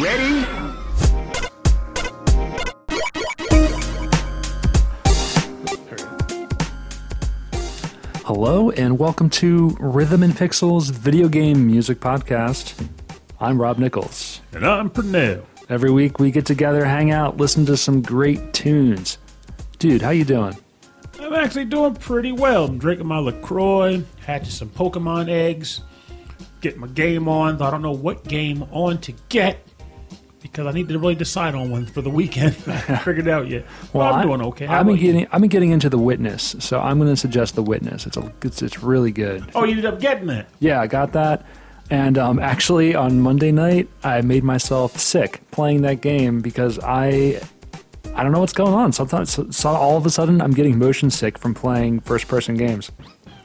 Ready? Hello, and welcome to Rhythm and Pixels Video Game Music Podcast. I'm Rob Nichols. And I'm Pernell. Every week we get together, hang out, listen to some great tunes. Dude, how you doing? I'm actually doing pretty well. I'm drinking my LaCroix, hatching some Pokemon eggs, getting my game on. I don't know what game on to get because I need to really decide on one for the weekend. I haven't figured it out yet. Well, I'm I- doing okay. How I've been about you? getting I've been getting into The Witness, so I'm going to suggest The Witness. It's a it's, it's really good. Oh, you ended up getting it. Yeah, I got that. And um, actually, on Monday night, I made myself sick playing that game because I I don't know what's going on. Sometimes, so, so all of a sudden, I'm getting motion sick from playing first person games.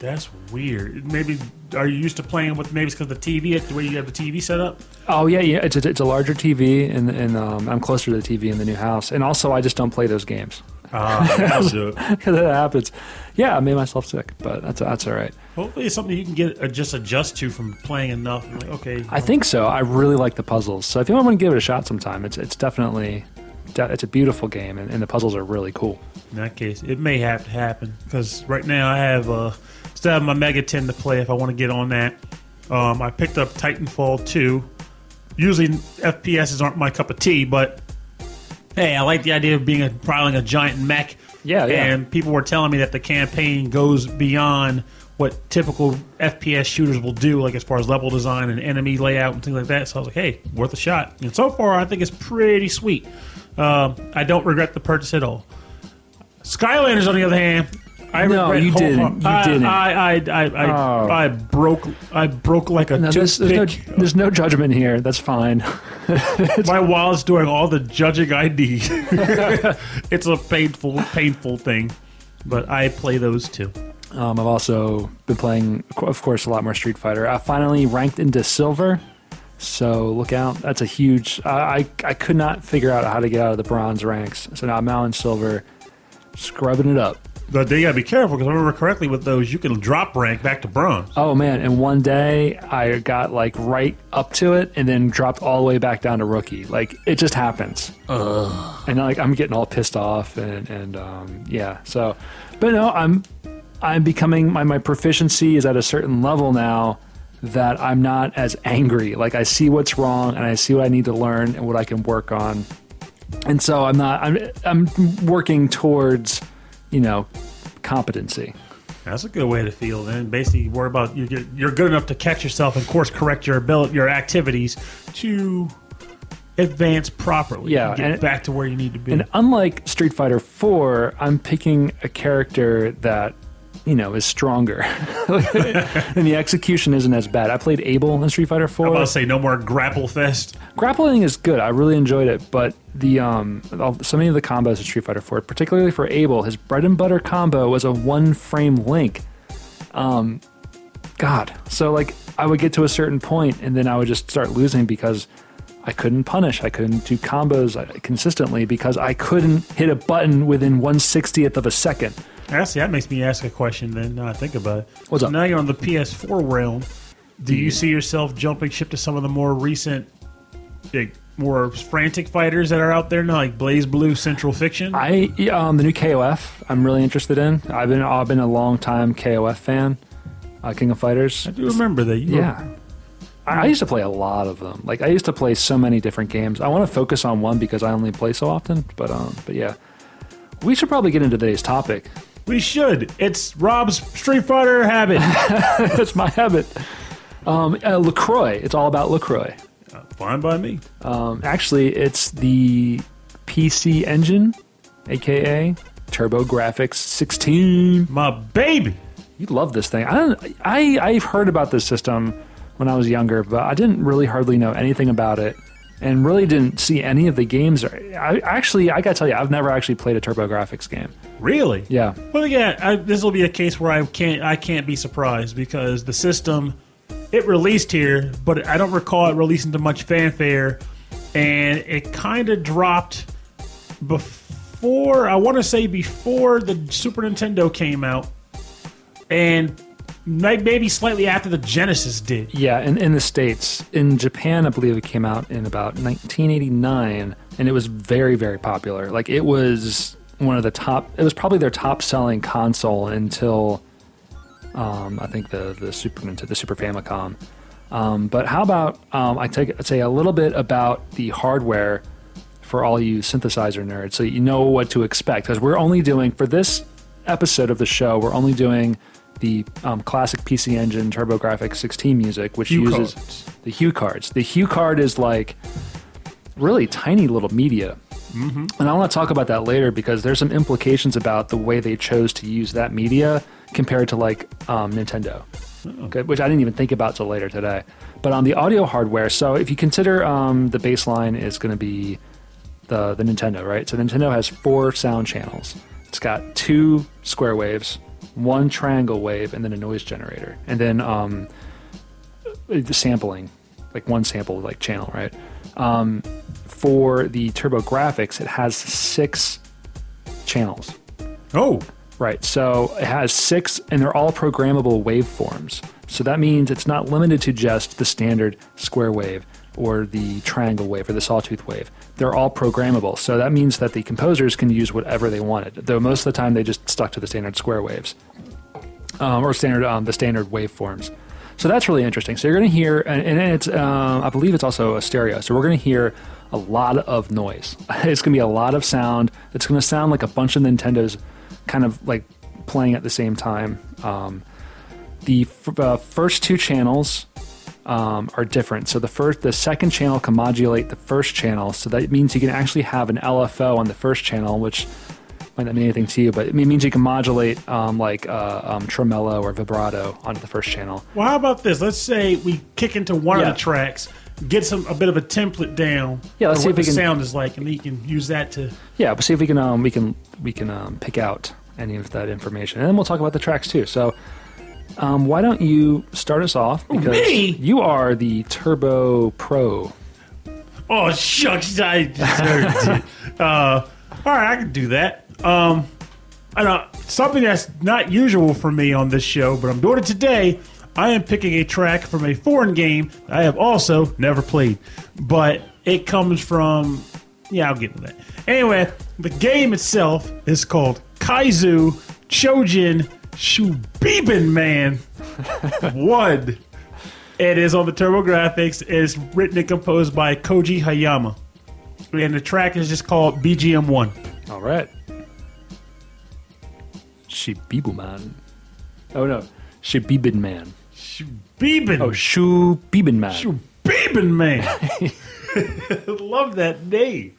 That's weird. Maybe are you used to playing with maybe it's because the TV, the way you have the TV set up? Oh yeah, yeah. It's a, it's a larger TV, and and um, I'm closer to the TV in the new house. And also, I just don't play those games Ah, that'll it. because it happens. Yeah, I made myself sick, but that's that's all right. Hopefully, it's something you can get uh, just adjust to from playing enough. Like, okay, I think so. I really like the puzzles. So if you want to give it a shot sometime, it's it's definitely it's a beautiful game, and, and the puzzles are really cool. In that case, it may have to happen because right now I have uh, still have my Mega 10 to play if I want to get on that. Um, I picked up Titanfall 2. Usually FPSs aren't my cup of tea, but hey, I like the idea of being a piloting a giant mech. Yeah, yeah. And people were telling me that the campaign goes beyond what typical FPS shooters will do, like as far as level design and enemy layout and things like that. So I was like, hey, worth a shot. And so far, I think it's pretty sweet. Um, I don't regret the purchase at all. Skylanders, on the other hand, I No, regret you whole- didn't. You I, didn't. I, I, I, I, Oh. I broke. I broke like a No, there's, there's, no, there's no judgment here. That's fine. My wallet's doing all the judging I need. it's a painful, painful thing, but I play those too. Um, I've also been playing, of course, a lot more Street Fighter. I finally ranked into silver, so look out. That's a huge. I, I I could not figure out how to get out of the bronze ranks, so now I'm now in silver, scrubbing it up. But they gotta be careful because I remember correctly with those, you can drop rank back to bronze. Oh man! And one day I got like right up to it, and then dropped all the way back down to rookie. Like it just happens. And like I'm getting all pissed off, and and um, yeah. So, but no, I'm I'm becoming my my proficiency is at a certain level now that I'm not as angry. Like I see what's wrong, and I see what I need to learn and what I can work on. And so I'm not. I'm I'm working towards, you know, competency. That's a good way to feel. Then basically, worry about you're you're good enough to catch yourself and course correct your ability, your activities to advance properly. Yeah, and get and- back to where you need to be. And unlike Street Fighter 4, I'm picking a character that, you know, is stronger. and the execution isn't as bad. I played Abel in Street Fighter I'm 4. about to say no more grapple fest. Grappling is good. I really enjoyed it, but the um so many of the combos in Street Fighter 4, particularly for Abel, his bread and butter combo was a one frame link. Um god. So like I would get to a certain point and then I would just start losing because I couldn't punish. I couldn't do combos uh, consistently because I couldn't hit a button within 160th of a second. Actually, that makes me ask a question. Then now I think about it. What's so up? Now you're on the PS4 realm. Do you see yourself jumping ship to some of the more recent, like, more frantic fighters that are out there now, like BlazBlue, Central Fiction? I um the new KOF I'm really interested in. I've been I've been a long time KOF fan. Uh, King of Fighters. I do remember that. You Yeah. I, I used to play a lot of them. Like I used to play so many different games. I want to focus on one because I only play so often. But um, but yeah, we should probably get into today's topic. we should. It's Rob's Street Fighter habit. That's my habit. Um, uh, Lacroix. It's all about Lacroix. Fine by me. Um, actually, it's the PC engine, aka TurboGrafx 16. My baby. You love this thing. I don't. I I've heard about this system when I was younger, but I didn't really hardly know anything about it, and really didn't see any of the games. I actually, I gotta tell you, I've never actually played a TurboGrafx game. Really? Yeah, Well, yeah. This will be a case where I can't. I can't be surprised because the system it released here, but I don't recall it releasing to much fanfare, and it kind of dropped before. I want to say before the Super Nintendo came out, and maybe slightly after the Genesis did. Yeah, in, in the States. In Japan, I believe it came out in about 1989, and it was very, very popular. Like, it was one of the top, it was probably their top selling console until, um, I think, the, the Super Nintendo, the Super Famicom. Um, but how about um, I take say a little bit about the hardware for all you synthesizer nerds, so you know what to expect. Because we're only doing for this episode of the show, we're only doing the um, classic PC Engine TurboGrafx 16 music, which Hue uses cards. the HuCards. The HuCard is like really tiny little media. Mm-hmm. And I want to talk about that later because there's some implications about the way they chose to use that media compared to like um, Nintendo, okay, which I didn't even think about till later today. But on the audio hardware, so if you consider um, the baseline is going to be the the Nintendo, right? So Nintendo has four sound channels. It's got two square waves, one triangle wave, and then a noise generator, and then um, the sampling, like one sample like channel, right? Um, for the TurboGrafx, it has six channels. Oh, Right. So it has six, and they're all programmable waveforms. So that means it's not limited to just the standard square wave or the triangle wave or the sawtooth wave. They're all programmable. So that means that the composers can use whatever they wanted. Though most of the time they just stuck to the standard square waves um, or standard um, the standard waveforms. So that's really interesting. So you're going to hear, and, and it's um, I believe it's also a stereo. So we're going to hear a lot of noise. It's going to be a lot of sound. It's going to sound like a bunch of Nintendos kind of like playing at the same time. Um, the f- uh, first two channels um, are different. So the first, the second channel can modulate the first channel. So that means you can actually have an LFO on the first channel, which might not mean anything to you, but it means you can modulate um, like uh, um, tremolo or vibrato onto the first channel. well, how about this? Let's say we kick into one Yeah. of the tracks, get some a bit of a template down. Yeah, let's see what if we the can- sound is like, and you can use that to. Yeah, we'll see if we can um, we can we can um, pick out any of that information, and then we'll talk about the tracks too. So. Um, why don't you start us off? Because me? you are the Turbo Pro. Oh shucks, I deserved it. Uh, all right, I can do that. Um, I know something that's not usual for me on this show, but I'm doing it today. I am picking a track from a foreign game I have also never played, but it comes from. Yeah, I'll get to that. Anyway, the game itself is called Kaizu Chojin Shubiben Man One. It is on the TurboGrafx. It is written and composed by Koji Hayama. And the track is just called BGM 1. All right. Shibibuman. Oh no, Shibibin Man. Shubiben. Oh, Shubibin Man. Shubiben Man. Love that name.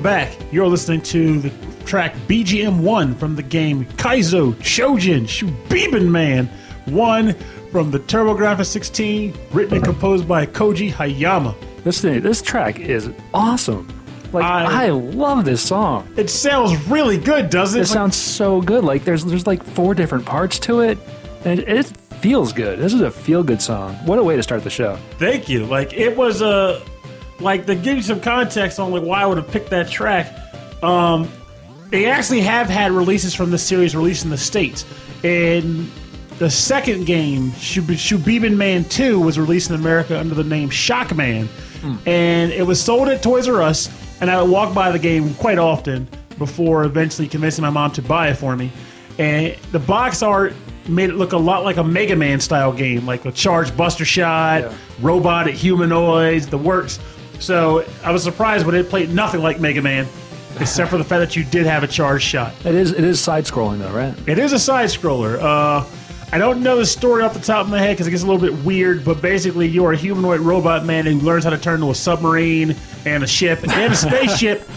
Welcome back. You're listening to the track BGM 1 from the game Kaizo Chojin Shubiben Man 1 from the TurboGrafx 16, written and composed by Koji Hayama. This thing, this track is awesome. Like I, I- love this song. It sounds really good, doesn't it? It sounds so good. Like there's there's like four different parts to it, and it, it feels good. This is a feel good song. What a way to start the show. Thank you. Like it was a like to give you some context on like why I would have picked that track. Um, they actually have had releases from the series released in the states. And the second game, Shub- Shubiben Man Two, was released in America under the name Shockman, and it was sold at Toys R Us. And I would walk by the game quite often before eventually convincing my mom to buy it for me. And the box art made it look a lot like a Mega Man style game, like a charged Buster Shot, Yeah. robotic humanoids, the works. So I was surprised when it played nothing like Mega Man, except for the fact that you did have a charge shot. It is it is side scrolling though, right? It is a side scroller. Uh, I don't know the story off the top of my head because it gets a little bit weird, but basically you're a humanoid robot man who learns how to turn into a submarine and a ship and a spaceship.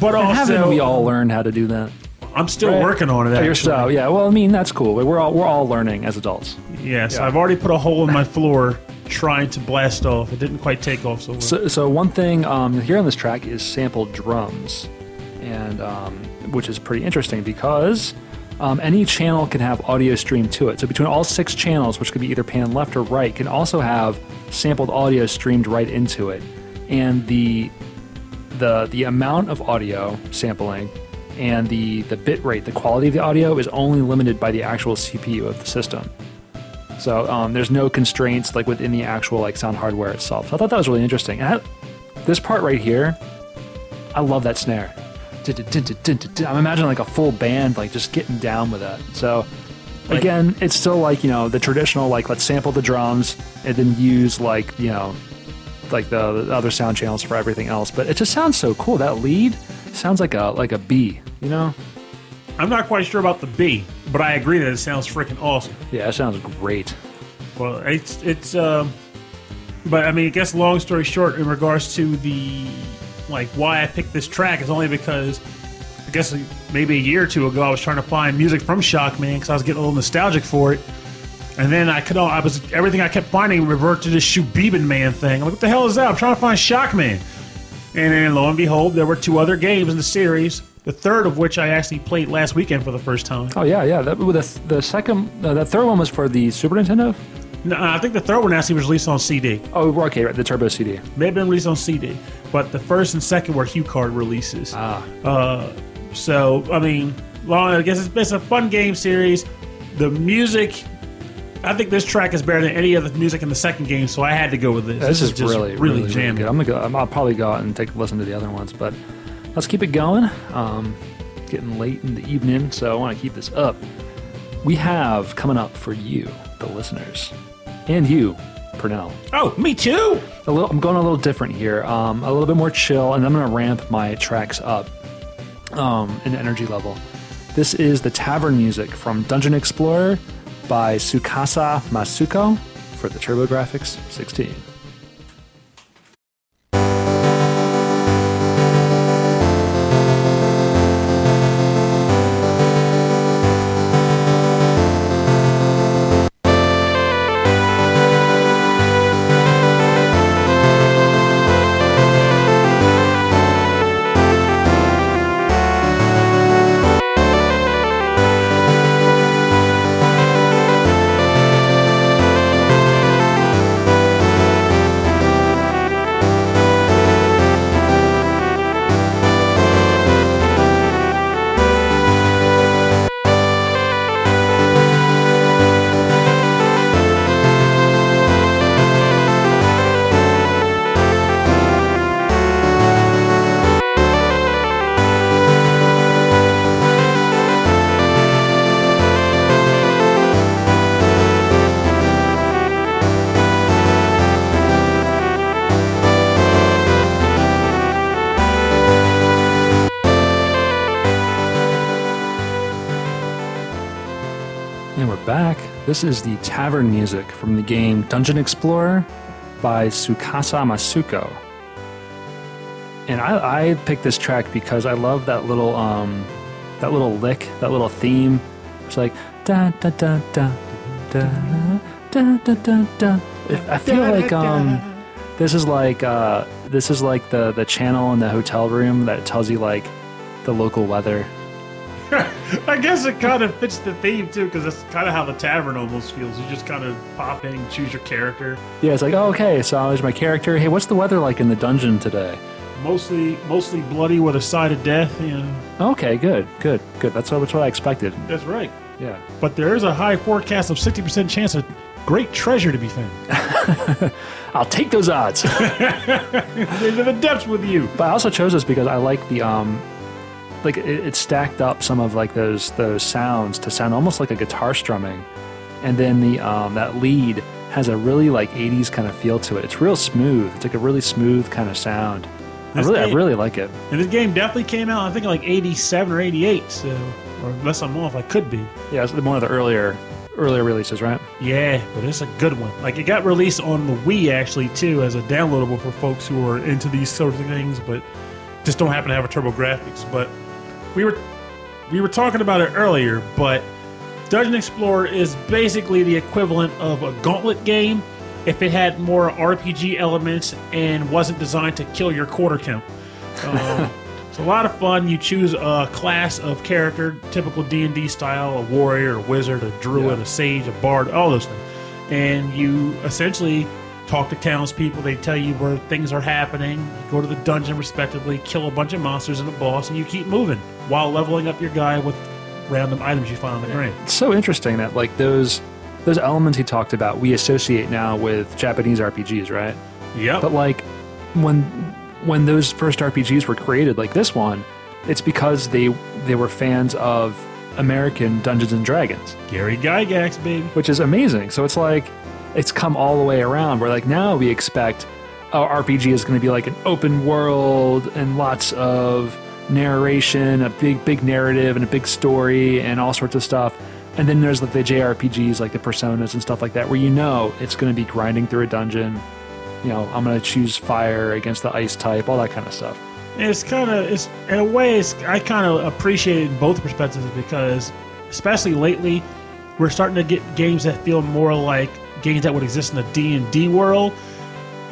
But And haven't also, we all learned how to do that? I'm still Right. working on it. You're actually. so yeah. Well, I mean that's cool. We're all we're all learning as adults. Yes, Yeah. I've already put a hole in my floor trying to blast off. It didn't quite take off so well. So, so one thing um, here on this track is sampled drums, and um, which is pretty interesting because um, any channel can have audio stream to it. So between all six channels, which could be either pan left or right, can also have sampled audio streamed right into it, and the the the amount of audio sampling and the the bit rate, the quality of the audio is only limited by the actual CPU of the system. So um, there's no constraints like within the actual like sound hardware itself. So I thought that was really interesting. And I, this part right here, I love that snare. I'm imagining like a full band like just getting down with that. So again, it's still like you know the traditional like let's sample the drums and then use like you know like the, the other sound channels for everything else. But it just sounds so cool. That lead sounds like a like a B. You know? I'm not quite sure about the B, but I agree that it sounds freaking awesome. Yeah, it sounds great. Well, it's it's um, but I mean, I guess long story short, in regards to the like why I picked this track is only because I guess maybe a year or two ago I was trying to find music from Shockman because I was getting a little nostalgic for it, and then I could all I was everything I kept finding reverted to this Shubiben Man thing. I'm like, what the hell is that? I'm trying to find Shockman, and then lo and behold, there were two other games in the series. The third of which I actually played last weekend for the first time. Oh yeah, yeah. That, the the second, uh, the third one was for the Super Nintendo. No, I think the third one actually was released on CD. Oh, okay, right, the Turbo CD. may have been released on CD, but the first and second were HuCard releases. Ah, Uh, so I mean, long. I guess it's, it's a fun game series. The music, I think this track is better than any other music in the second game, so I had to go with this. this, is, just really, really, really jamming. good. I'm gonna go. I'm- I'll probably go out and take a listen to the other ones, but let's keep it going. Um, getting late in the evening, so I want to keep this up. We have coming up for you, the listeners, and you, Purnell. Oh, me too. A little, I'm going a little different here. Um, a little bit more chill, and I'm going to ramp my tracks up um, in energy level. This is the tavern music from Dungeon Explorer by Tsukasa Masuko for the TurboGrafx 16. This is the tavern music from the game Dungeon Explorer by Tsukasa Masuko. And I, I picked this track because I love that little um, that little lick, that little theme. It's like da da da da da da da da da. I feel like um, this is like uh, this is like the the channel in the hotel room that tells you like the local weather. I guess it kind of fits the theme too, because that's kind of how the tavern almost feels. You just kind of pop in, choose your character. Yeah, it's like oh, okay, so I there's my character. Hey, what's the weather like in the dungeon today? Mostly, mostly bloody with a side of death. Know, Okay, good, good, good. That's what, that's what I expected. that's right. Yeah. But there is a high forecast of sixty percent chance of great treasure to be found. I'll take those odds. Into the depths with you. But I also chose this because I like the um, like it, it stacked up some of like those those sounds to sound almost like a guitar strumming, and then the um that lead has a really like '80s kind of feel to it. It's real smooth. It's like a really smooth kind of sound. I This really, I really like it. And this game definitely came out, I think, like '87 or '88. So, or unless I'm off, I could be. Yeah, it's one of the earlier earlier releases, right? Yeah, but it's a good one. Like it got released on the Wii actually too as a downloadable for folks who are into these sort of things, but just don't happen to have a TurboGrafx. But we were we were talking about it earlier, but Dungeon Explorer is basically the equivalent of a Gauntlet game if it had more RPG elements and wasn't designed to kill your quarter count. Um, it's a lot of fun. You choose a class of character, typical D and D style: a warrior, a wizard, a druid, Yeah. a sage, a bard, all those things. And you essentially talk to townspeople. They tell you where things are happening. You go to the dungeon, respectively, kill a bunch of monsters and a boss, and you keep moving while leveling up your guy with random items you find on the ground. It's so interesting that like those those elements he talked about we associate now with Japanese RPGs, right? Yep. But like when when those first RPGs were created, like this one, it's because they they were fans of American Dungeons and Dragons, Gary Gygax, baby. which is amazing. So it's like it's come all the way around. Where like now we expect our RPG is going to be like an open world and lots of narration, a big big narrative and a big story and all sorts of stuff. And then there's like the JRPGs, like the Personas and stuff like that, where you know it's going to be grinding through a dungeon. You know, I'm going to choose fire against the ice type, all that kind of stuff. It's kind of it's in a way it's I kind of appreciate it in both perspectives because especially lately we're starting to get games that feel more like games that would exist in the D and D world.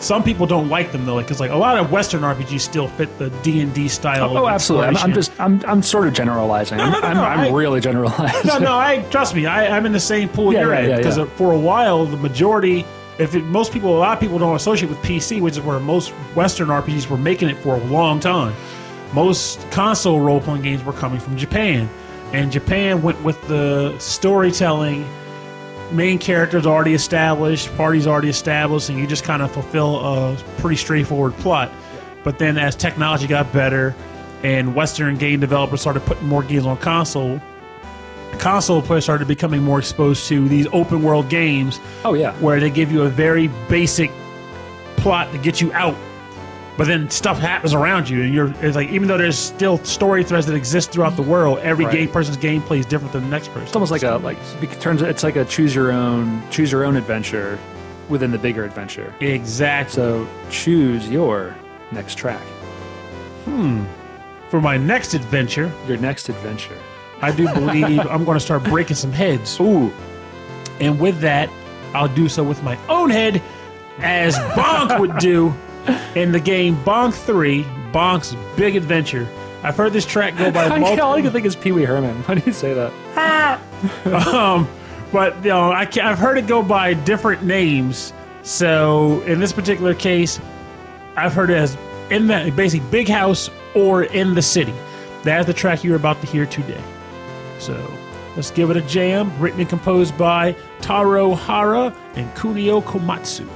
Some people don't like them though, because like a lot of Western RPGs still fit the D and D style. Oh, absolutely. I'm, I'm just, I'm, I'm sort of generalizing. I'm, no, no, I'm, no, I'm I- really generalizing. no, no. I trust me. I, I'm in the same pool Yeah, you're yeah, in because yeah. for a while the majority, if it, most people, a lot of people don't associate with PC, which is where most Western RPGs were making it for a long time. Most console role playing games were coming from Japan, and Japan went with the storytelling. Main characters already established, party's already established, and you just kind of fulfill a pretty straightforward plot. But then, as technology got better, and Western game developers started putting more games on console, console players started becoming more exposed to these open world games oh, yeah. where they give you a very basic plot to get you out but then stuff happens around you and you're it's like even though there's still story threads that exist throughout the world every Right. game person's gameplay is different than the next person It's almost like a, like, it turns, it's like a choose your own, choose your own adventure within the bigger adventure. exactly So choose your next track, Hmm. for my next adventure your next adventure. i do believe i'm going to start breaking some heads Ooh, and with that i'll do so with my own head as bonk would do in the game bonk 3 bonk's big adventure i've heard this track go by I, multiple all I can think is Pee Wee Herman. Why do you say that? um, but you know, I can, I've heard it go by different names. So in this particular case, I've heard it as in the basically big house or in the city. That's the track you're about to hear today. So let's give it a jam. Written and composed by Taro Hara and Kunio Komatsu.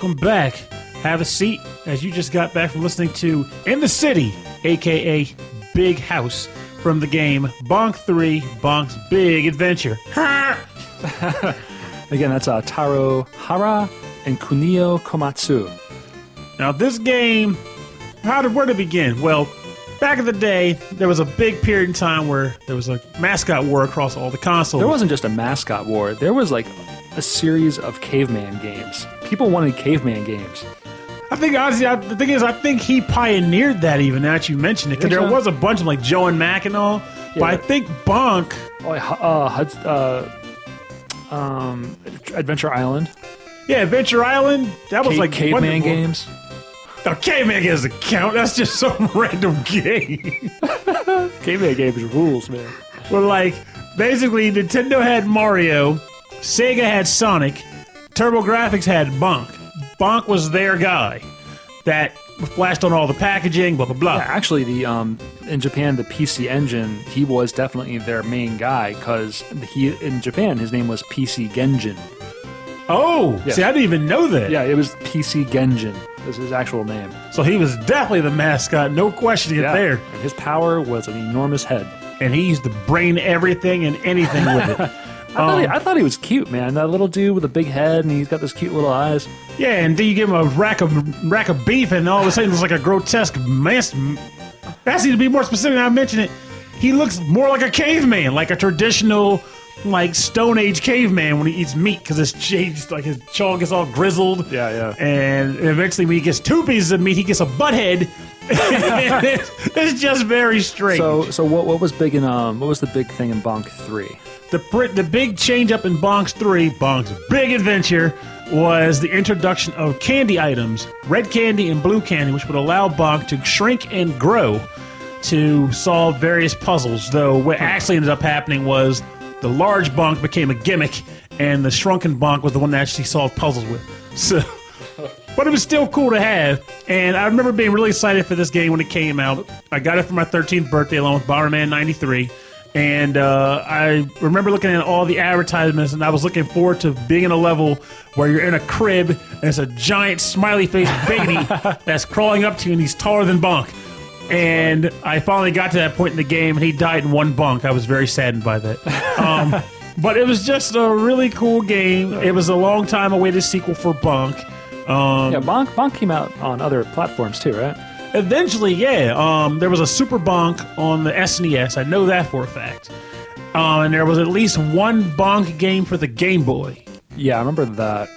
Welcome back. Have a seat as you just got back from listening to In the City, aka Big House, from the game Bonk 3 Bonk's Big Adventure. Again, that's uh, Taro Hara and Kunio Komatsu. Now, this game, how did where to begin? Well, back in the day, there was a big period in time where there was a mascot war across all the consoles. There wasn't just a mascot war. There was like a series of caveman games. People wanted caveman games. I think honestly, I, the thing is, I think he pioneered that. Even now that you mentioned it, because there so? was a bunch of like Joe and Mac and all. But I think Bonk, Oh, uh, uh, um, Adventure Island, yeah, Adventure Island, that was Ca- like caveman games. No, caveman doesn't count. That's just some random game. Caveman games rules, man. Well, like, basically, Nintendo had Mario, Sega had Sonic, TurboGrafx had Bonk. Bonk was their guy that flashed on all the packaging, blah blah blah. Yeah, actually, the um, in Japan, the PC Engine, he was definitely their main guy because he in Japan his name was PC Genjin. Oh, Yes. see, I didn't even know that. Yeah, it was PC Genjin. Was his actual name. So he was definitely the mascot, no question it Yeah, there. and his power was an enormous head. And he used to brain everything and anything with it. I, thought he, I thought he was cute, man. That little dude with a big head, and he's got those cute little eyes. Yeah, and then you give him a rack of rack of beef, and all of a sudden it's like a grotesque mess. Actually, to be more specific, I mentioned it. He looks more like a caveman, like a traditional, like Stone Age caveman when he eats meat, because his changed, like his jaw gets all grizzled. Yeah, yeah. And eventually, when he gets two pieces of meat, he gets a butt head. it's, it's just very strange. So, so what? What was big in um? What was the big thing in Bonk Three? The the big change up in Bonk's 3, Bonk's Big Adventure, was the introduction of candy items, red candy and blue candy, which would allow Bonk to shrink and grow to solve various puzzles. Though what hmm. actually ended up happening was the large Bonk became a gimmick, and the shrunken Bonk was the one that actually solved puzzles with. So. But it was still cool to have, and I remember being really excited for this game when it came out. I got it for my 13th birthday along with Bomberman 93, and uh, I remember looking at all the advertisements, and I was looking forward to being in a level where you're in a crib and it's a giant smiley face baby that's crawling up to you, and he's taller than Bonk. And I finally got to that point in the game, and he died in one bunk. I was very saddened by that. Um, but it was just a really cool game. It was a long time awaited sequel for Bonk. Um, Yeah, Bonk Bonk came out on other platforms too, right? Eventually, yeah. Um, there was a Super Bonk on the SNES. I know that for a fact. Um, and there was at least one Bonk game for the Game Boy. Yeah, I remember that.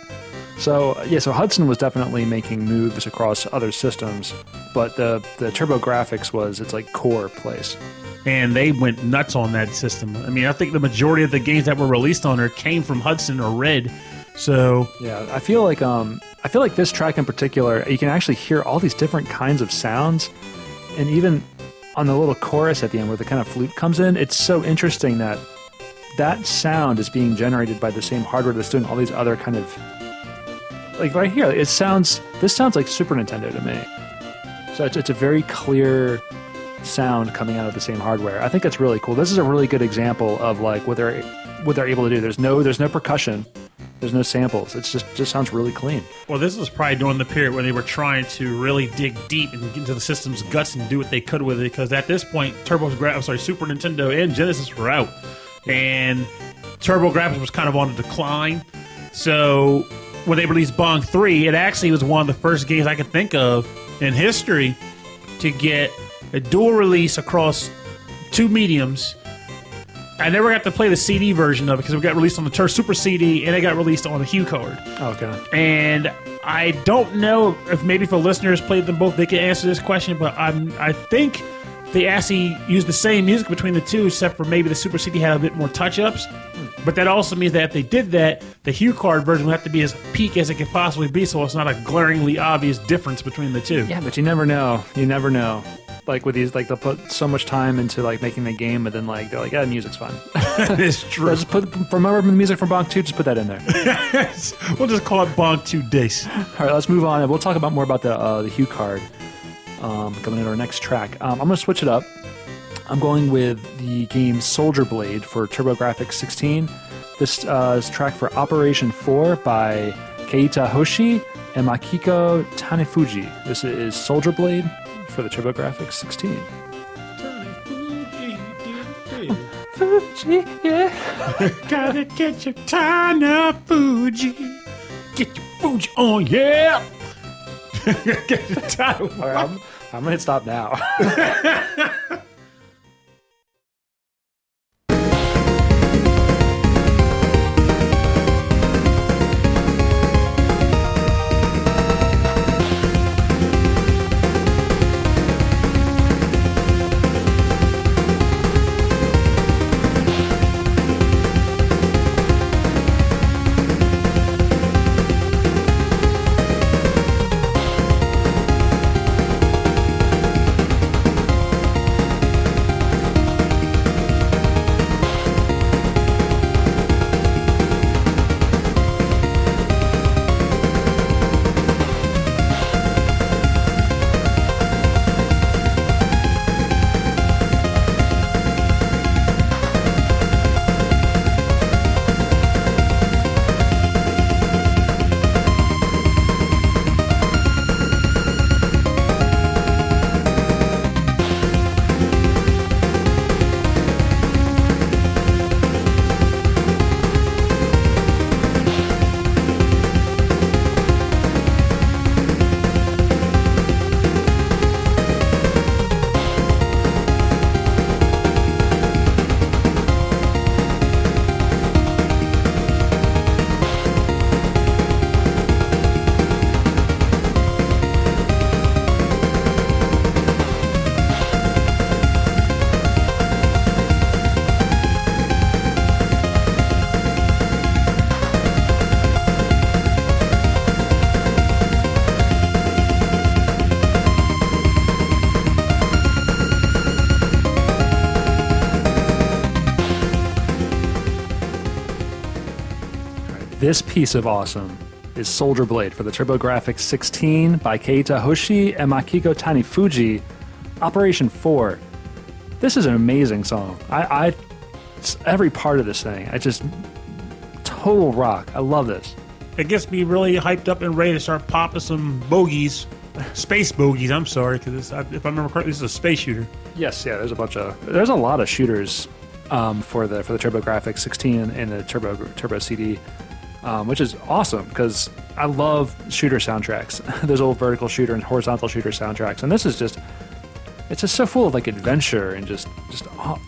So yeah, so Hudson was definitely making moves across other systems, but the the TurboGrafx was its like core place. And they went nuts on that system. I mean, I think the majority of the games that were released on there came from Hudson or Red. So, Yeah, I feel like um I feel like this track in particular, you can actually hear all these different kinds of sounds, and even on the little chorus at the end where the kind of flute comes in, it's so interesting that that sound is being generated by the same hardware that's doing all these other kind of like right here. It sounds this sounds like Super Nintendo to me. So it's, it's a very clear sound coming out of the same hardware. I think that's really cool. This is a really good example of like what they're what they're able to do. There's no there's no percussion. There's no samples. It's just just sounds really clean. well, this was probably during the period when they were trying to really dig deep and get into the system's guts and do what they could with it. Because at this point, Turbo's Gra- I'm sorry, Super Nintendo and Genesis were out, and TurboGrafx was kind of on the decline. So when they released Bonk 3, it actually was one of the first games I could think of in history to get a dual release across two mediums. I never got to play the CD version of it because it got released on the Tur Super CD and it got released on the HuCard. Oh, okay. And I don't know if maybe if the listeners played them both, they can answer this question. But I'm I think they actually used the same music between the two, except for maybe the Super CD had a bit more touch ups. Hmm. But that also means that if they did that, the HuCard version would have to be as peak as it could possibly be, so it's not a glaringly obvious difference between the two. Yeah, but you never know. You never know. Like with these, like they'll put so much time into like making the game, but then like they're like, yeah, the music's fun. it's true. Just put remember the music from Bonk 2, Just put that in there. we'll just call it Bonk Two Days. All right, let's move on. We'll talk about more about the uh, the HuCard um, coming in our next track. Um, I'm going to switch it up. I'm going with the game Soldier Blade for TurboGrafx 16. This uh, is track for Operation 4 by Keita Hoshi and Makiko Tanefuji. This is Soldier Blade for the TurboGrafx 16. Fuji, yeah. Gotta get your Tana Fuji. Get your Fuji on, yeah. get your Tana. All right, I'm, I'm gonna stop now. piece of awesome is Soldier Blade for the TurboGrafx 16 by Keita Hoshi and Makiko Tanifuji, Operation 4. This is an amazing song. I, I every part of this thing, I just total rock. I love this. It gets me really hyped up and ready to start popping some bogeys. Space bogeys, I'm sorry, because if I remember correctly, this is a space shooter. Yes, yeah. There's a bunch of there's a lot of shooters um, for the for the TurboGrafx 16 and the Turbo Turbo CD, um, which is awesome because I love shooter soundtracks. Those old vertical shooter and horizontal shooter soundtracks, and this is just it's just so full of like adventure and just just oh,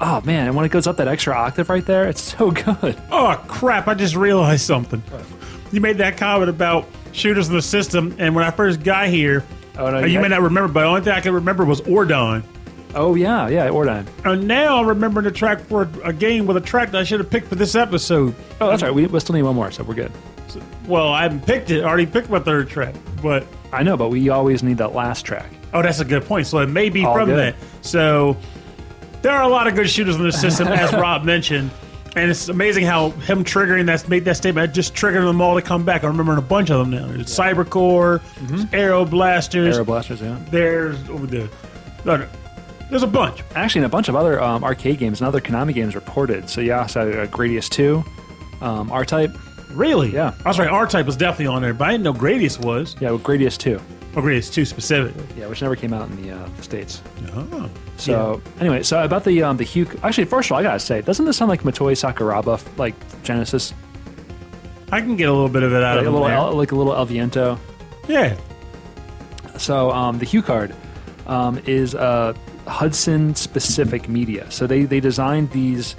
oh man! And when it goes up that extra octave right there, it's so good. Oh crap! I just realized something. You made that comment about shooters in the system, and when I first got here, Oh, no, uh, you you had- may not remember, but the only thing I can remember was Ordon. Oh yeah, yeah, Ordyne. And now I'm remembering the track for a game with a track that I should have picked for this episode. Oh, that's right. We, we still need one more, so we're good. Well, I haven't picked it. I already picked my third track, but I know, but we always need that last track. oh, that's a good point. So it may be All from good. that. So there are a lot of good shooters in the system, as Rob mentioned. And it's amazing how him triggering that made that statement just triggered them all to come back. I'm remembering a bunch of them now. There's Cybercore, there's Aero Blasters. Aero Blasters, yeah. There's over. No, no. There's a bunch. Actually, and a bunch of other um, arcade games and other Konami games reported. So yeah, so uh, Gradius 2, um, R-Type. Really? Yeah. I was right. R Type was definitely on there, but I didn't know Gradius was. Yeah, well, Gradius 2. Oh, Gradius 2 specifically. Yeah, which never came out in the, uh, the States. Oh. So anyway, so about the um, the Hue. Actually, first of all, I gotta say, doesn't this sound like Motoi Sakuraba, like Genesis, I can get a little bit of it out like a of little him El, like a little El Viento? Yeah. So um, the HuCard um, is uh, Hudson specific media. So they they designed these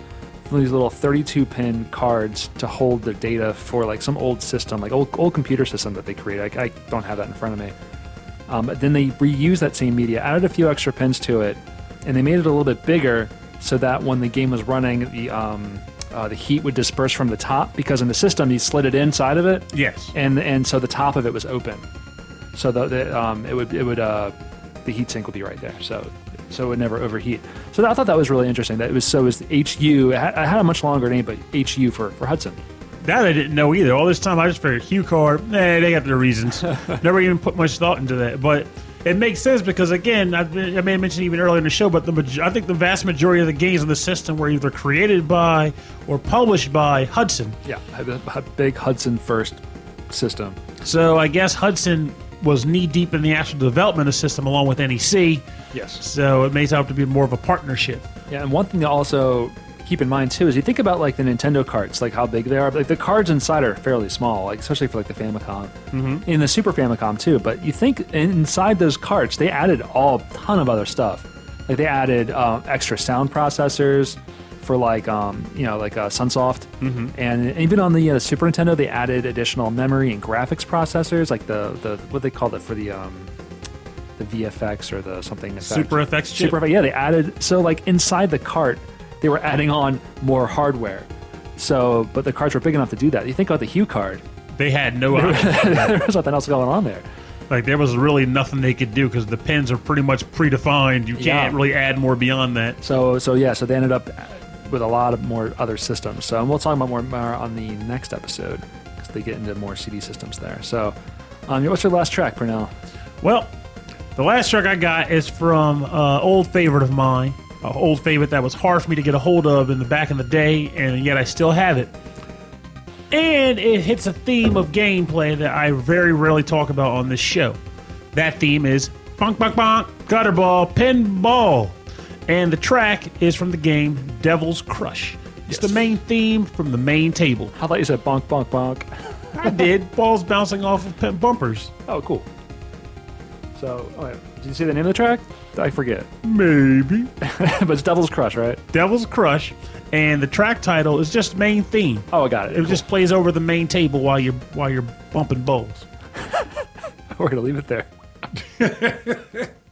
these little 32 pin cards to hold the data for like some old system, like old old computer system that they created. I, I don't have that in front of me. Um, but then they reused that same media, added a few extra pins to it, and they made it a little bit bigger so that when the game was running, the um, uh, the heat would disperse from the top because in the system you slid it inside of it, Yes. and and so the top of it was open, so the, the um, it would it would uh, the heat sink would be right there, so so it would never overheat. So I thought that was really interesting. That it was so it was HU. It had, a much longer name, but HU for for Hudson. That I didn't know either. All this time I just figured HuCard, nah, eh, they got their reasons. Never even put much thought into that. But it makes sense because, again, I've I may have mentioned even earlier in the show, but the I think the vast majority of the games in the system were either created by or published by Hudson. Yeah, a big Hudson first system. So I guess Hudson was knee deep in the actual development of the system along with NEC. Yes. So it may out to be more of a partnership. Yeah, and one thing to also keep in mind too is you think about like the Nintendo carts, like how big they are. Like the cards inside are fairly small, like especially for like the Famicom, mm-hmm. in the Super Famicom too. But you think inside those carts they added all ton of other stuff. Like they added um, extra sound processors for like um, you know like uh, Sunsoft, mm-hmm. and even on the uh, Super Nintendo they added additional memory and graphics processors, like the the what they called it for the um, the VFX or the something effect. Super FX chip. Super FX. Yeah, they added so like inside the cart they were adding on more hardware. So, but the cards were big enough to do that. You think about the HuCard. They had no option. there was nothing else going on there. Like there was really nothing they could do because the pins are pretty much predefined. You can't Yeah. really add more beyond that. So, so yeah, so they ended up with a lot of more other systems. So, and we'll talk about more, more on the next episode because they get into more CD systems there. So, um, what's your last track, Purnell? Well, the last track I got is from uh, old favorite of mine, an old favorite that was hard for me to get a hold of in the back in the day, and yet I still have it. And it hits a theme of gameplay that I very rarely talk about on this show. That theme is bonk bonk bonk, gutterball, pinball. And the track is from the game Devil's Crush. It's Yes. the main theme from the main table. How about you said bonk, bonk, bonk? I did balls bouncing off of pin- bumpers. Oh, cool. So, oh, yeah. did you see the name of the track? I forget. Maybe. but it's Devil's Crush, right? Devil's Crush, and the track title is just main theme. Oh, I got it. It just plays over the main table while you're while you're bumping bowls. We're gonna leave it there.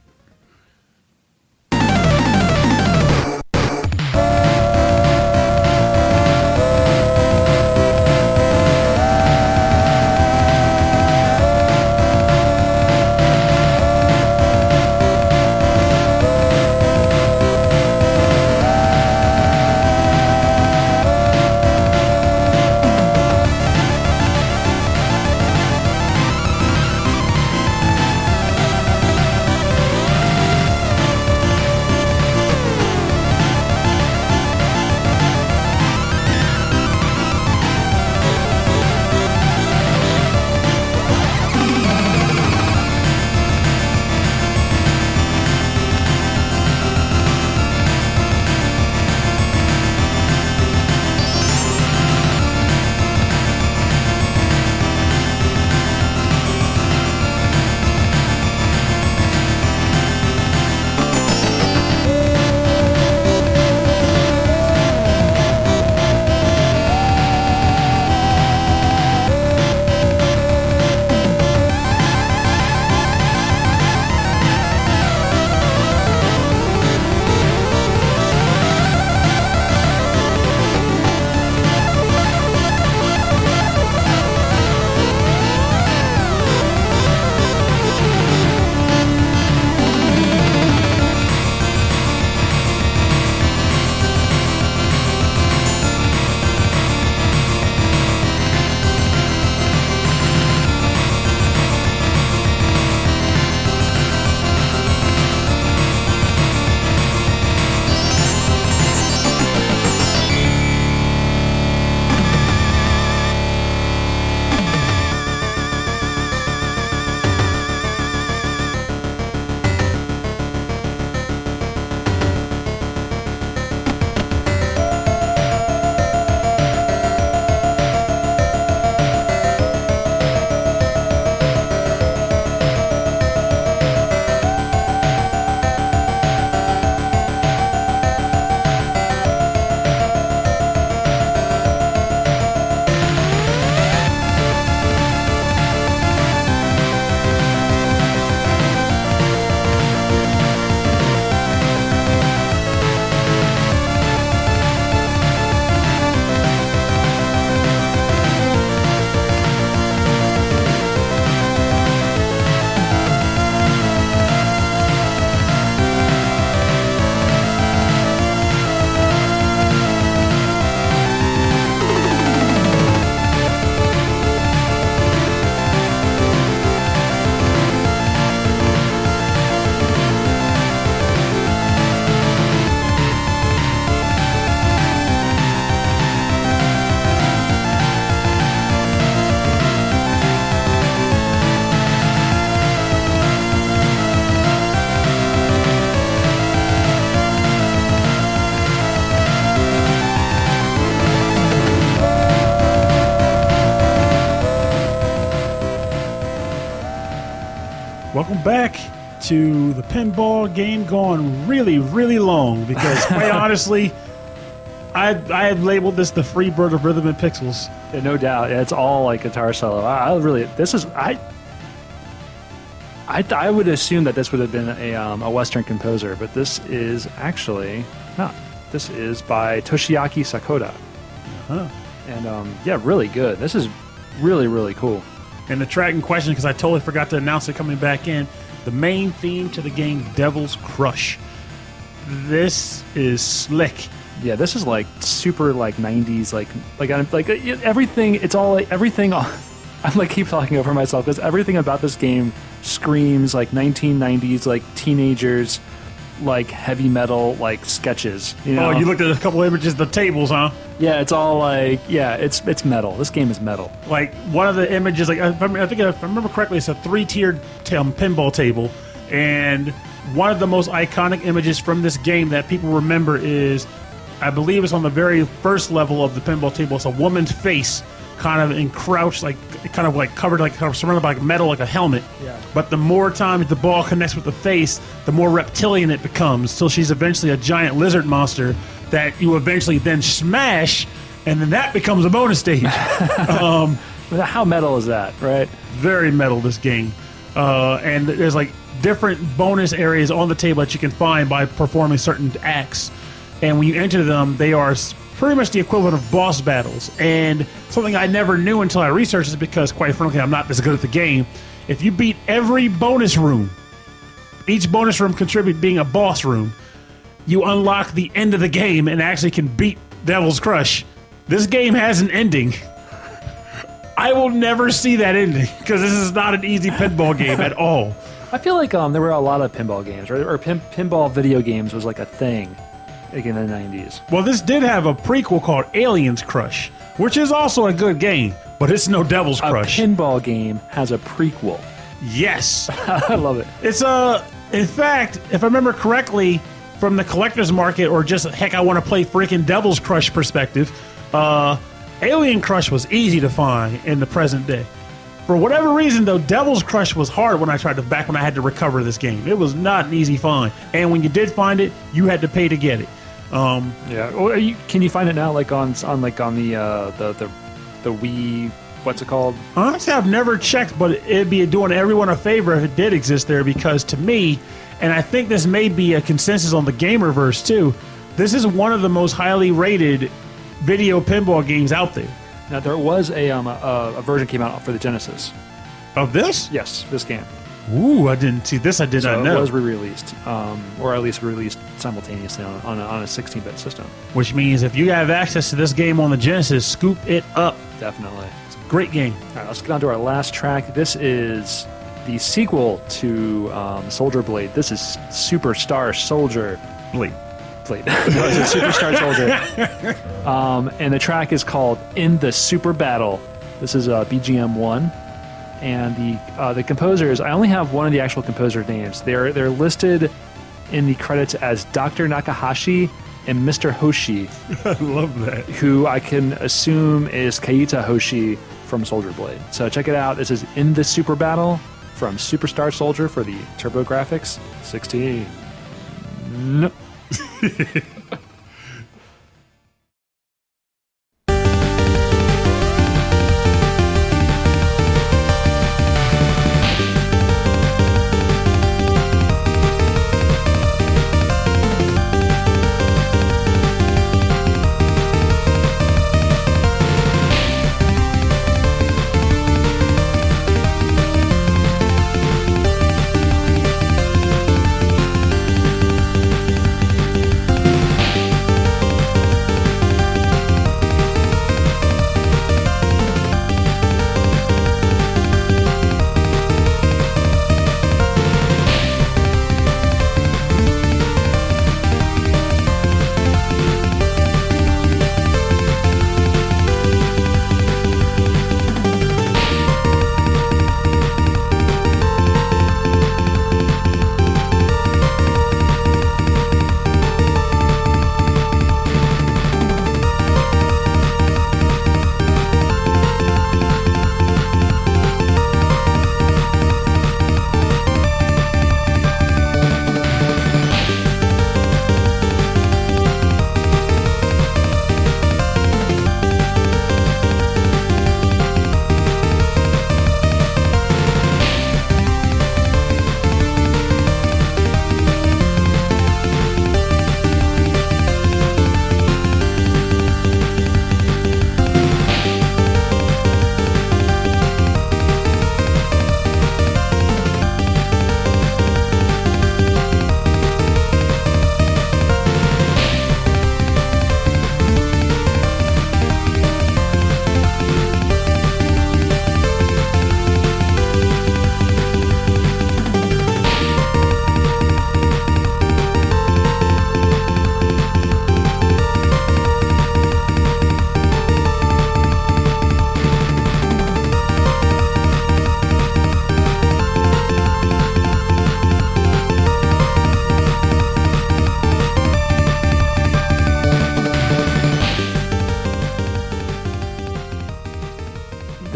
back to the pinball game gone really, really long because, quite honestly, I I had labeled this the free bird of rhythm and pixels. Yeah, no doubt. Yeah, it's all like guitar solo. I, I really, this is I. I, th- I would assume that this would have been a, um, a Western composer, but this is actually not. This is by Toshiaki Sakoda. Huh. And um, yeah, really good. This is really, really cool. And the track in question, because I totally forgot to announce it coming back in, the main theme to the game, Devil's Crush. This is slick. Yeah, this is like super like '90s, like like I'm- like uh, everything. It's all like everything. I'm like keep talking over myself because everything about this game screams like 1990s, like teenagers, like heavy metal, like sketches. You know? Oh, you looked at a couple images of the tables, huh? Yeah, it's all like yeah, it's it's metal. This game is metal. Like one of the images, like I I think if I remember correctly, it's a three-tiered t- um, pinball table, and one of the most iconic images from this game that people remember is, I believe, it's on the very first level of the pinball table. It's a woman's face, kind of encrouched, like kind of like covered, like surrounded by like metal, like a helmet. Yeah. But the more times the ball connects with the face, the more reptilian it becomes, till she's eventually a giant lizard monster that you eventually then smash, and then that becomes a bonus stage. But How metal is that, right? very metal this game uh, and there's like different bonus areas on the table that you can find by performing certain acts and when you enter them they are pretty much the equivalent of boss battles. And something i never knew until i researched it because quite frankly i'm not this good at the game. If you beat every bonus room each bonus room contribute being a boss room you unlock the end of the game and actually can beat devil's crush. This game has an ending. I will never see that ending because this is not an easy pinball game at all. I feel like um, there were a lot of pinball games, right? Or pin- pinball video games was like a thing, like in the '90s. Well, this did have a prequel called Aliens Crush, which is also a good game, but it's no Devil's A Crush. pinball game has a prequel. yes, I love it. it's a. In fact, if I remember correctly, from the collector's market or just heck, I want to play freaking Devil's Crush perspective, uh, Alien Crush was easy to find in the present day. For whatever reason, though, Devil's Crush was hard when I tried to back when I had to recover this game. It was not an easy find, and when you did find it, you had to pay to get it. Um, Yeah. Or you, can you find it now, like on on like on the uh, the the the Wii? What's it called? Honestly, I've never checked, but it'd be doing everyone a favor if it did exist there because to me, and I think this may be a consensus on the Gamerverse too, this is one of the most highly rated video pinball games out there. Now there was a um a, a version came out for the Genesis. Of this? Yes, this game. Ooh, I didn't see this. I did So not it know. was re-released, um, or at least released simultaneously on on a, on a 16-bit system. Which means if you have access to this game on the Genesis, scoop it up. Definitely. It's a great game. All right, let's get on to our last track. This is the sequel to um, Soldier Blade. This is Superstar Soldier Blade. Blade. no, it's a Superstar Soldier. Um, and the track is called "In the Super Battle." This is uh, BGM one, and the uh, the composers. I only have one of the actual composer names. They're they're listed in the credits as Dr. Nakahashi and Mr. Hoshi, I love that. who I can assume is Kaita Hoshi from Soldier Blade. So check it out. This is In the Super Battle from Superstar Soldier for the TurboGrafx 16. No.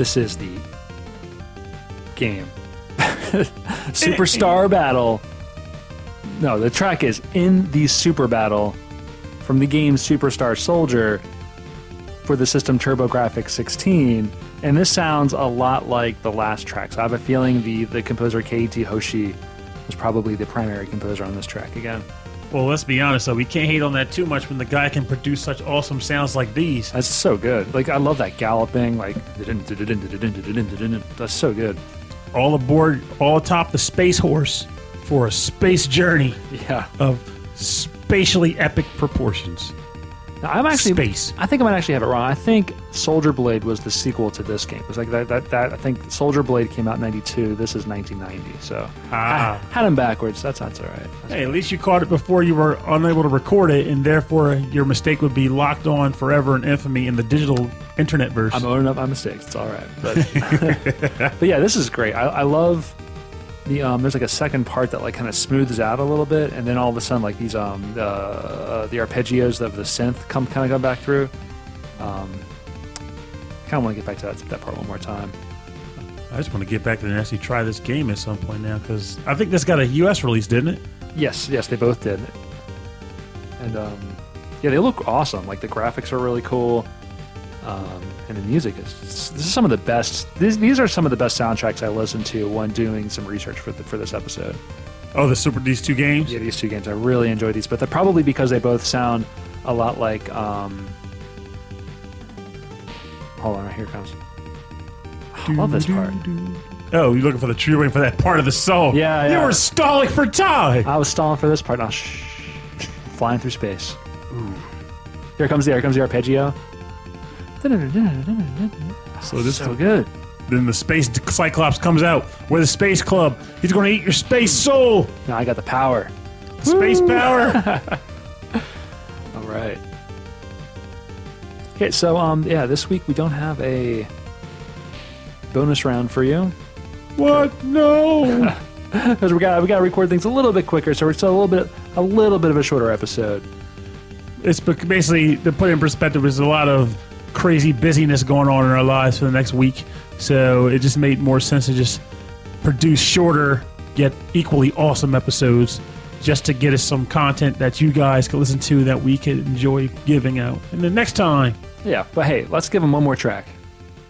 This is the game. Superstar Battle. No, the track is in the Super Battle from the game Superstar Soldier for the system TurboGrafx 16. And this sounds a lot like the last track. So I have a feeling the, the composer Keiichi Hoshi was probably the primary composer on this track again. Well, let's be honest though, we can't hate on that too much when the guy can produce such awesome sounds like these. That's so good. Like I love that galloping, like that's so good. All aboard, all atop the space horse for a space journey Yeah. of spatially epic proportions. Now, I'm actually Space. I think I might actually have it wrong. I think Soldier Blade was the sequel to this game. It was like that. That, that I think Soldier Blade came out in '92. This is 1990. So Ah. I had them backwards. That's that's all right. That's- Hey, at least you caught it before you were unable to record it, and therefore your mistake would be locked on forever in infamy in the digital internet verse. I'm owning up my mistakes. It's all right. But but yeah, this is great. I, I love the um. There's like a second part that like kind of smooths out a little bit, and then all of a sudden like these um the uh, the arpeggios of the synth come kind of come back through. Um, kind of want to get back to that that part one more time. I just want to get back there and actually try this game at some point now because I think this got a U.S. release, didn't it? Yes, yes, they both did. And um, yeah, they look awesome. Like the graphics are really cool, um, and the music is. This is some of the best. These, these are some of the best soundtracks I listened to when doing some research for the, for this episode. Oh, the super these two games. Yeah, these two games, I really enjoy these, but they're probably because they both sound a lot like. Um, hold on, here comes. I love this part. Oh, you're looking for the tree, waiting for that part of the song. Yeah, yeah. You were stalling for time. I was stalling for this part. Now, shh, flying through space. Here comes the here comes the arpeggio. So this so good. then the space cyclops comes out. We're the space club. He's going to eat your space soul. Now I got the power. Space power. All right. Okay, so um, yeah, this week we don't have a bonus round for you what? No. because we got we got to record things a little bit quicker, so we're still a little bit a little bit of a shorter episode. it's basically to put it in perspective. There's a lot of crazy busyness going on in our lives for the next week, so it just made more sense to just produce shorter yet equally awesome episodes, just to get us some content that you guys can listen to that we can enjoy giving out. And the next time, Yeah, but hey, let's give them one more track.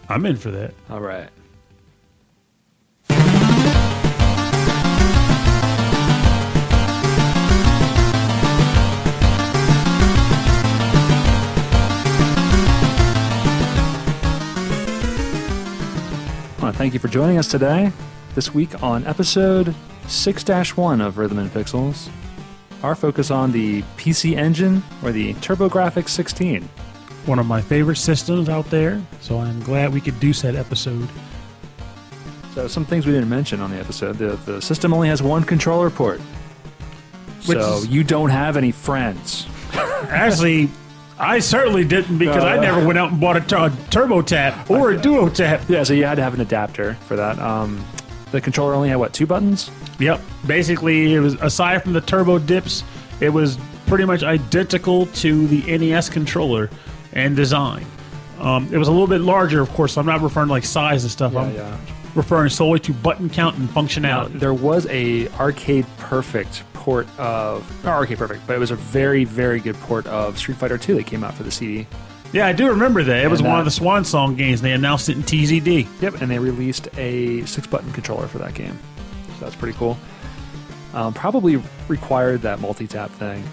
I'm in for that. All right. Want to thank you for joining us today, this week on episode 6 1 of Rhythm and Pixels. Our focus on the PC Engine or the TurboGrafx 16. One of my favorite systems out there, so I'm glad we could do that episode. So some things we didn't mention on the episode. The, the system only has one controller port. Which so is- you don't have any friends. Actually, I certainly didn't because I Uh. never went out and bought a, tur- a turbo tap or a duo tap. Yeah, so you had to have an adapter for that. Um, the controller only had what two buttons? Yep. Basically, it was aside from the turbo dips, it was pretty much identical to the NES controller and design. Um, it was a little bit larger, of course. So I'm not referring to like size and stuff. I'm yeah. referring solely to button count and Now, functionality. there was a Arcade Perfect port of not Arcade Perfect, but it was a very very good port of Street Fighter 2 that came out for the CD. yeah, I do remember that. It was And, one uh, of the Swan Song games. They announced it in TZD. Yep, and they released a six button controller for that game. So that's pretty cool. Um, probably required that multi tap thing.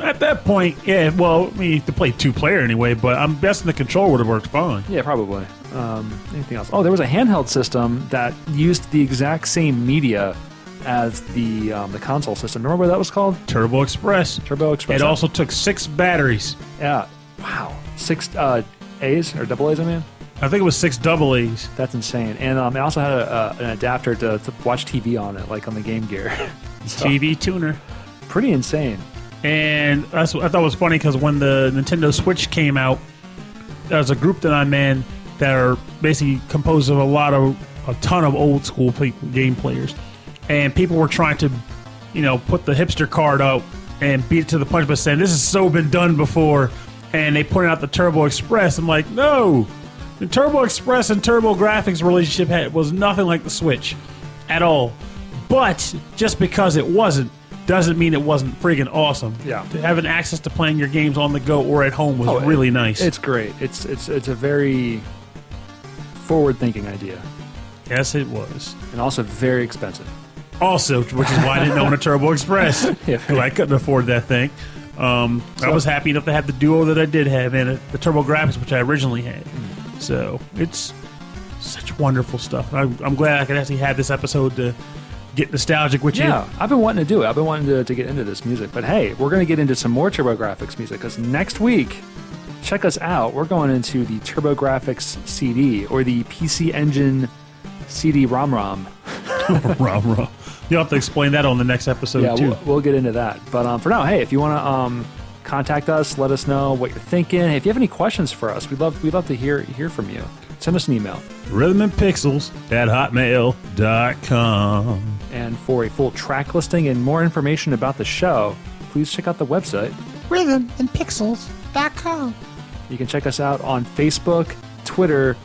At that point, yeah. Well, I mean, to play two player anyway, but I'm guessing the controller would have worked fine. Yeah, probably. Um, anything else? Oh, there was a handheld system that used the exact same media as the um, the console system. Remember what that was called? Turbo Express. Turbo Express. It also took six batteries. yeah. Wow, six uh, A's or double A's. I mean, I think it was six double A's. that's insane. And um, it also had a, an adapter to, to watch TV on it, like on the Game Gear. So, TV tuner. pretty insane. And that's what I thought it was funny because when the Nintendo Switch came out, there's a group that I'm in that are basically composed of a lot of a ton of old school people, game players, and people were trying to, you know, put the hipster card up and beat it to the punch by saying this has so been done before, and they pointed out the Turbo Express. I'm like, no, The Turbo Express and TurboGrafx relationship had, was nothing like the Switch at all. But just because it wasn't doesn't mean it wasn't friggin' awesome. Yeah. To having access to playing your games on the go or at home was Oh, really it- nice. It's great. It's it's it's a very forward-thinking idea, yes, it was. and also very expensive. Also, which is why I didn't own a Turbo Express. Yeah. 'Cause I couldn't afford that thing. Um, I was happy enough to have the Duo that I did have and it, the TurboGrafx, which I originally had. So it's such wonderful stuff. I'm, I'm glad I could actually have this episode to get nostalgic with Yeah, you. I've been wanting to do it. I've been wanting to, to get into this music. But hey, we're going to get into some more TurboGrafx music because next week, check us out. We're going into the TurboGrafx CD or the PC Engine CD ROM ROM. Rum, rum. You'll have to explain that on the next episode Yeah, too. we'll, we'll get into that. But um, for now, hey, if you want to um, contact us, let us know what you're thinking. If you have any questions for us, we'd love we'd love to hear hear from you. Send us an email. Rhythm and Pixels at hotmail.com. And for a full track listing and more information about the show, please check out the website rhythmandpixels.com. You can check us out on Facebook, Twitter,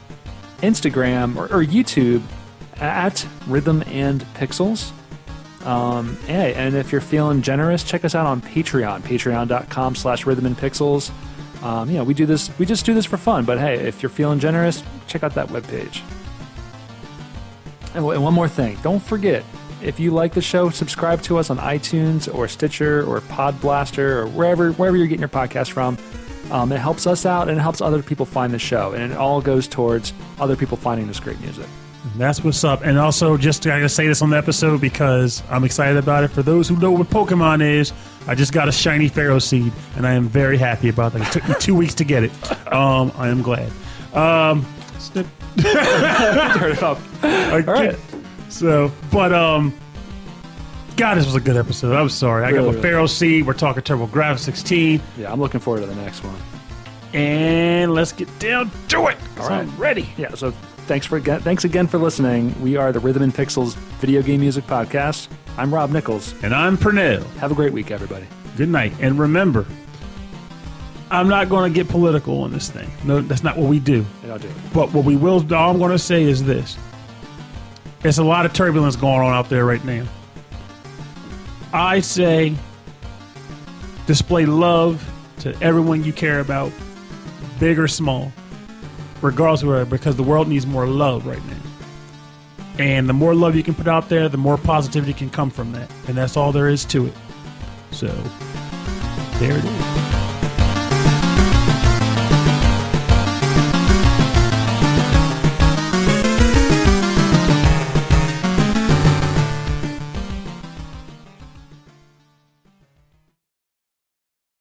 Instagram, or, or YouTube at Rhythm and Pixels. Um, hey, and if you're feeling generous, check us out on Patreon, patreon.com slash rhythm and pixels. Um, you know, we do this, we just do this for fun, but hey, if you're feeling generous, check out that webpage. And, and one more thing, don't forget, if you like the show, subscribe to us on iTunes or Stitcher or Pod Blaster or wherever wherever you're getting your podcast from. Um, it helps us out and it helps other people find the show, and it all goes towards other people finding this great music. That's what's up. And also, just I gotta say this on the episode because I'm excited about it. For those who know what Pokemon is, I just got a shiny Ferroseed, and I am very happy about that. It took me two weeks to get it. Um, I am glad. Um, snip- Turn it up. I right. So, but um, God, this was a good episode. I'm sorry. I Really, got really. Ferroseed. We're talking TurboGrafx 16, Yeah, I'm looking forward to the next one. and let's get down to it. 'cause All right. I'm ready. Yeah, so thanks for thanks again for listening. We are the Rhythm and Pixels video game music podcast. I'm Rob Nichols. And I'm Pernell. Have a great week, everybody. Good night. And remember, I'm not going to get political on this thing. No, that's not what we do. Yeah, do it. But what we will, all I'm going to say is this: there's a lot of turbulence going on out there right now. I say, display love to everyone you care about, big or small, regardless of where, because the world needs more love right now. And the more love you can put out there, the more positivity can come from that. And that's all there is to it. So, there it is.